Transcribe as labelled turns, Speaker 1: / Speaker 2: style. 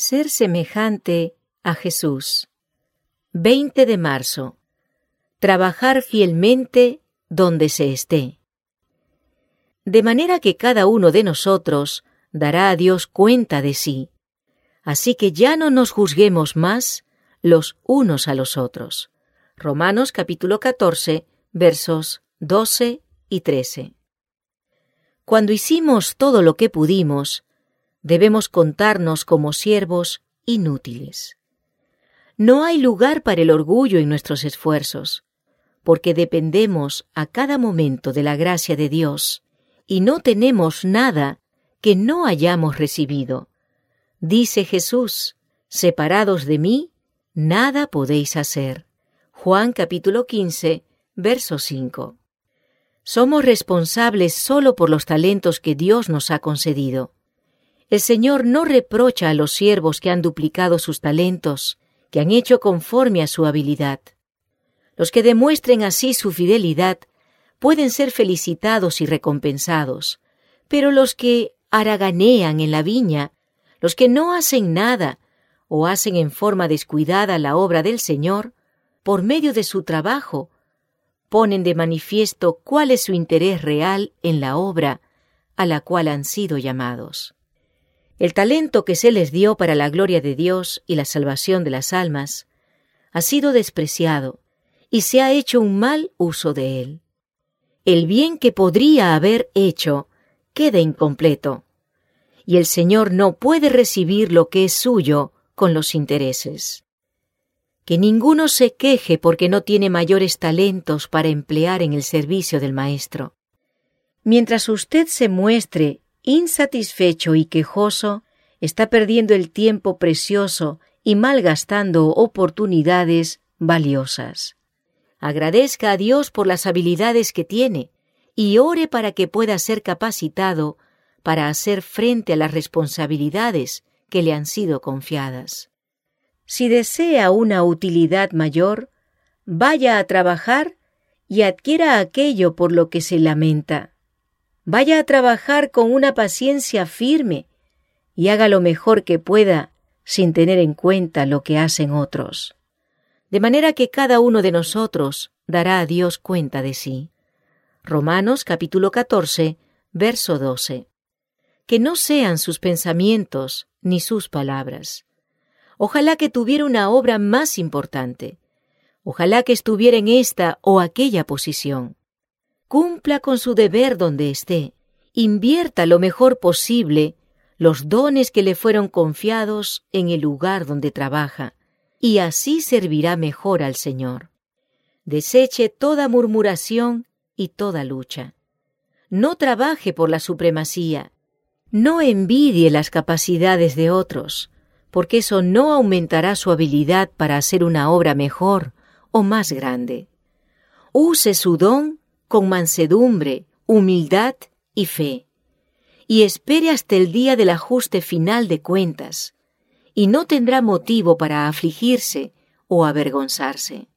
Speaker 1: Ser semejante a Jesús. 20 de marzo. Trabajar fielmente donde se esté. De manera que cada uno de nosotros dará a Dios cuenta de sí. Así que ya no nos juzguemos más los unos a los otros. Romanos capítulo 14, versos 12 y 13. Cuando hicimos todo lo que pudimos, debemos contarnos como siervos inútiles. No hay lugar para el orgullo en nuestros esfuerzos, porque dependemos a cada momento de la gracia de Dios y no tenemos nada que no hayamos recibido. Dice Jesús, separados de mí, nada podéis hacer. Juan capítulo 15, verso 5. Somos responsables solo por los talentos que Dios nos ha concedido. El Señor no reprocha a los siervos que han duplicado sus talentos, que han hecho conforme a su habilidad. Los que demuestren así su fidelidad pueden ser felicitados y recompensados, pero los que haraganean en la viña, los que no hacen nada o hacen en forma descuidada la obra del Señor, por medio de su trabajo, ponen de manifiesto cuál es su interés real en la obra a la cual han sido llamados. El talento que se les dio para la gloria de Dios y la salvación de las almas ha sido despreciado y se ha hecho un mal uso de él. El bien que podría haber hecho queda incompleto, y el Señor no puede recibir lo que es suyo con los intereses. Que ninguno se queje porque no tiene mayores talentos para emplear en el servicio del Maestro. Mientras usted se muestre insatisfecho y quejoso, está perdiendo el tiempo precioso y malgastando oportunidades valiosas. Agradezca a Dios por las habilidades que tiene y ore para que pueda ser capacitado para hacer frente a las responsabilidades que le han sido confiadas. Si desea una utilidad mayor, vaya a trabajar y adquiera aquello por lo que se lamenta. Vaya a trabajar con una paciencia firme y haga lo mejor que pueda sin tener en cuenta lo que hacen otros. De manera que cada uno de nosotros dará a Dios cuenta de sí. Romanos capítulo 14, verso 12. Que no sean sus pensamientos ni sus palabras. Ojalá que tuviera una obra más importante. Ojalá que estuviera en esta o aquella posición cumpla con su deber donde esté, invierta lo mejor posible los dones que le fueron confiados en el lugar donde trabaja, y así servirá mejor al Señor. Deseche toda murmuración y toda lucha. No trabaje por la supremacía, no envidie las capacidades de otros, porque eso no aumentará su habilidad para hacer una obra mejor o más grande. Use su don con mansedumbre, humildad y fe, y espere hasta el día del ajuste final de cuentas, y no tendrá motivo para afligirse o avergonzarse.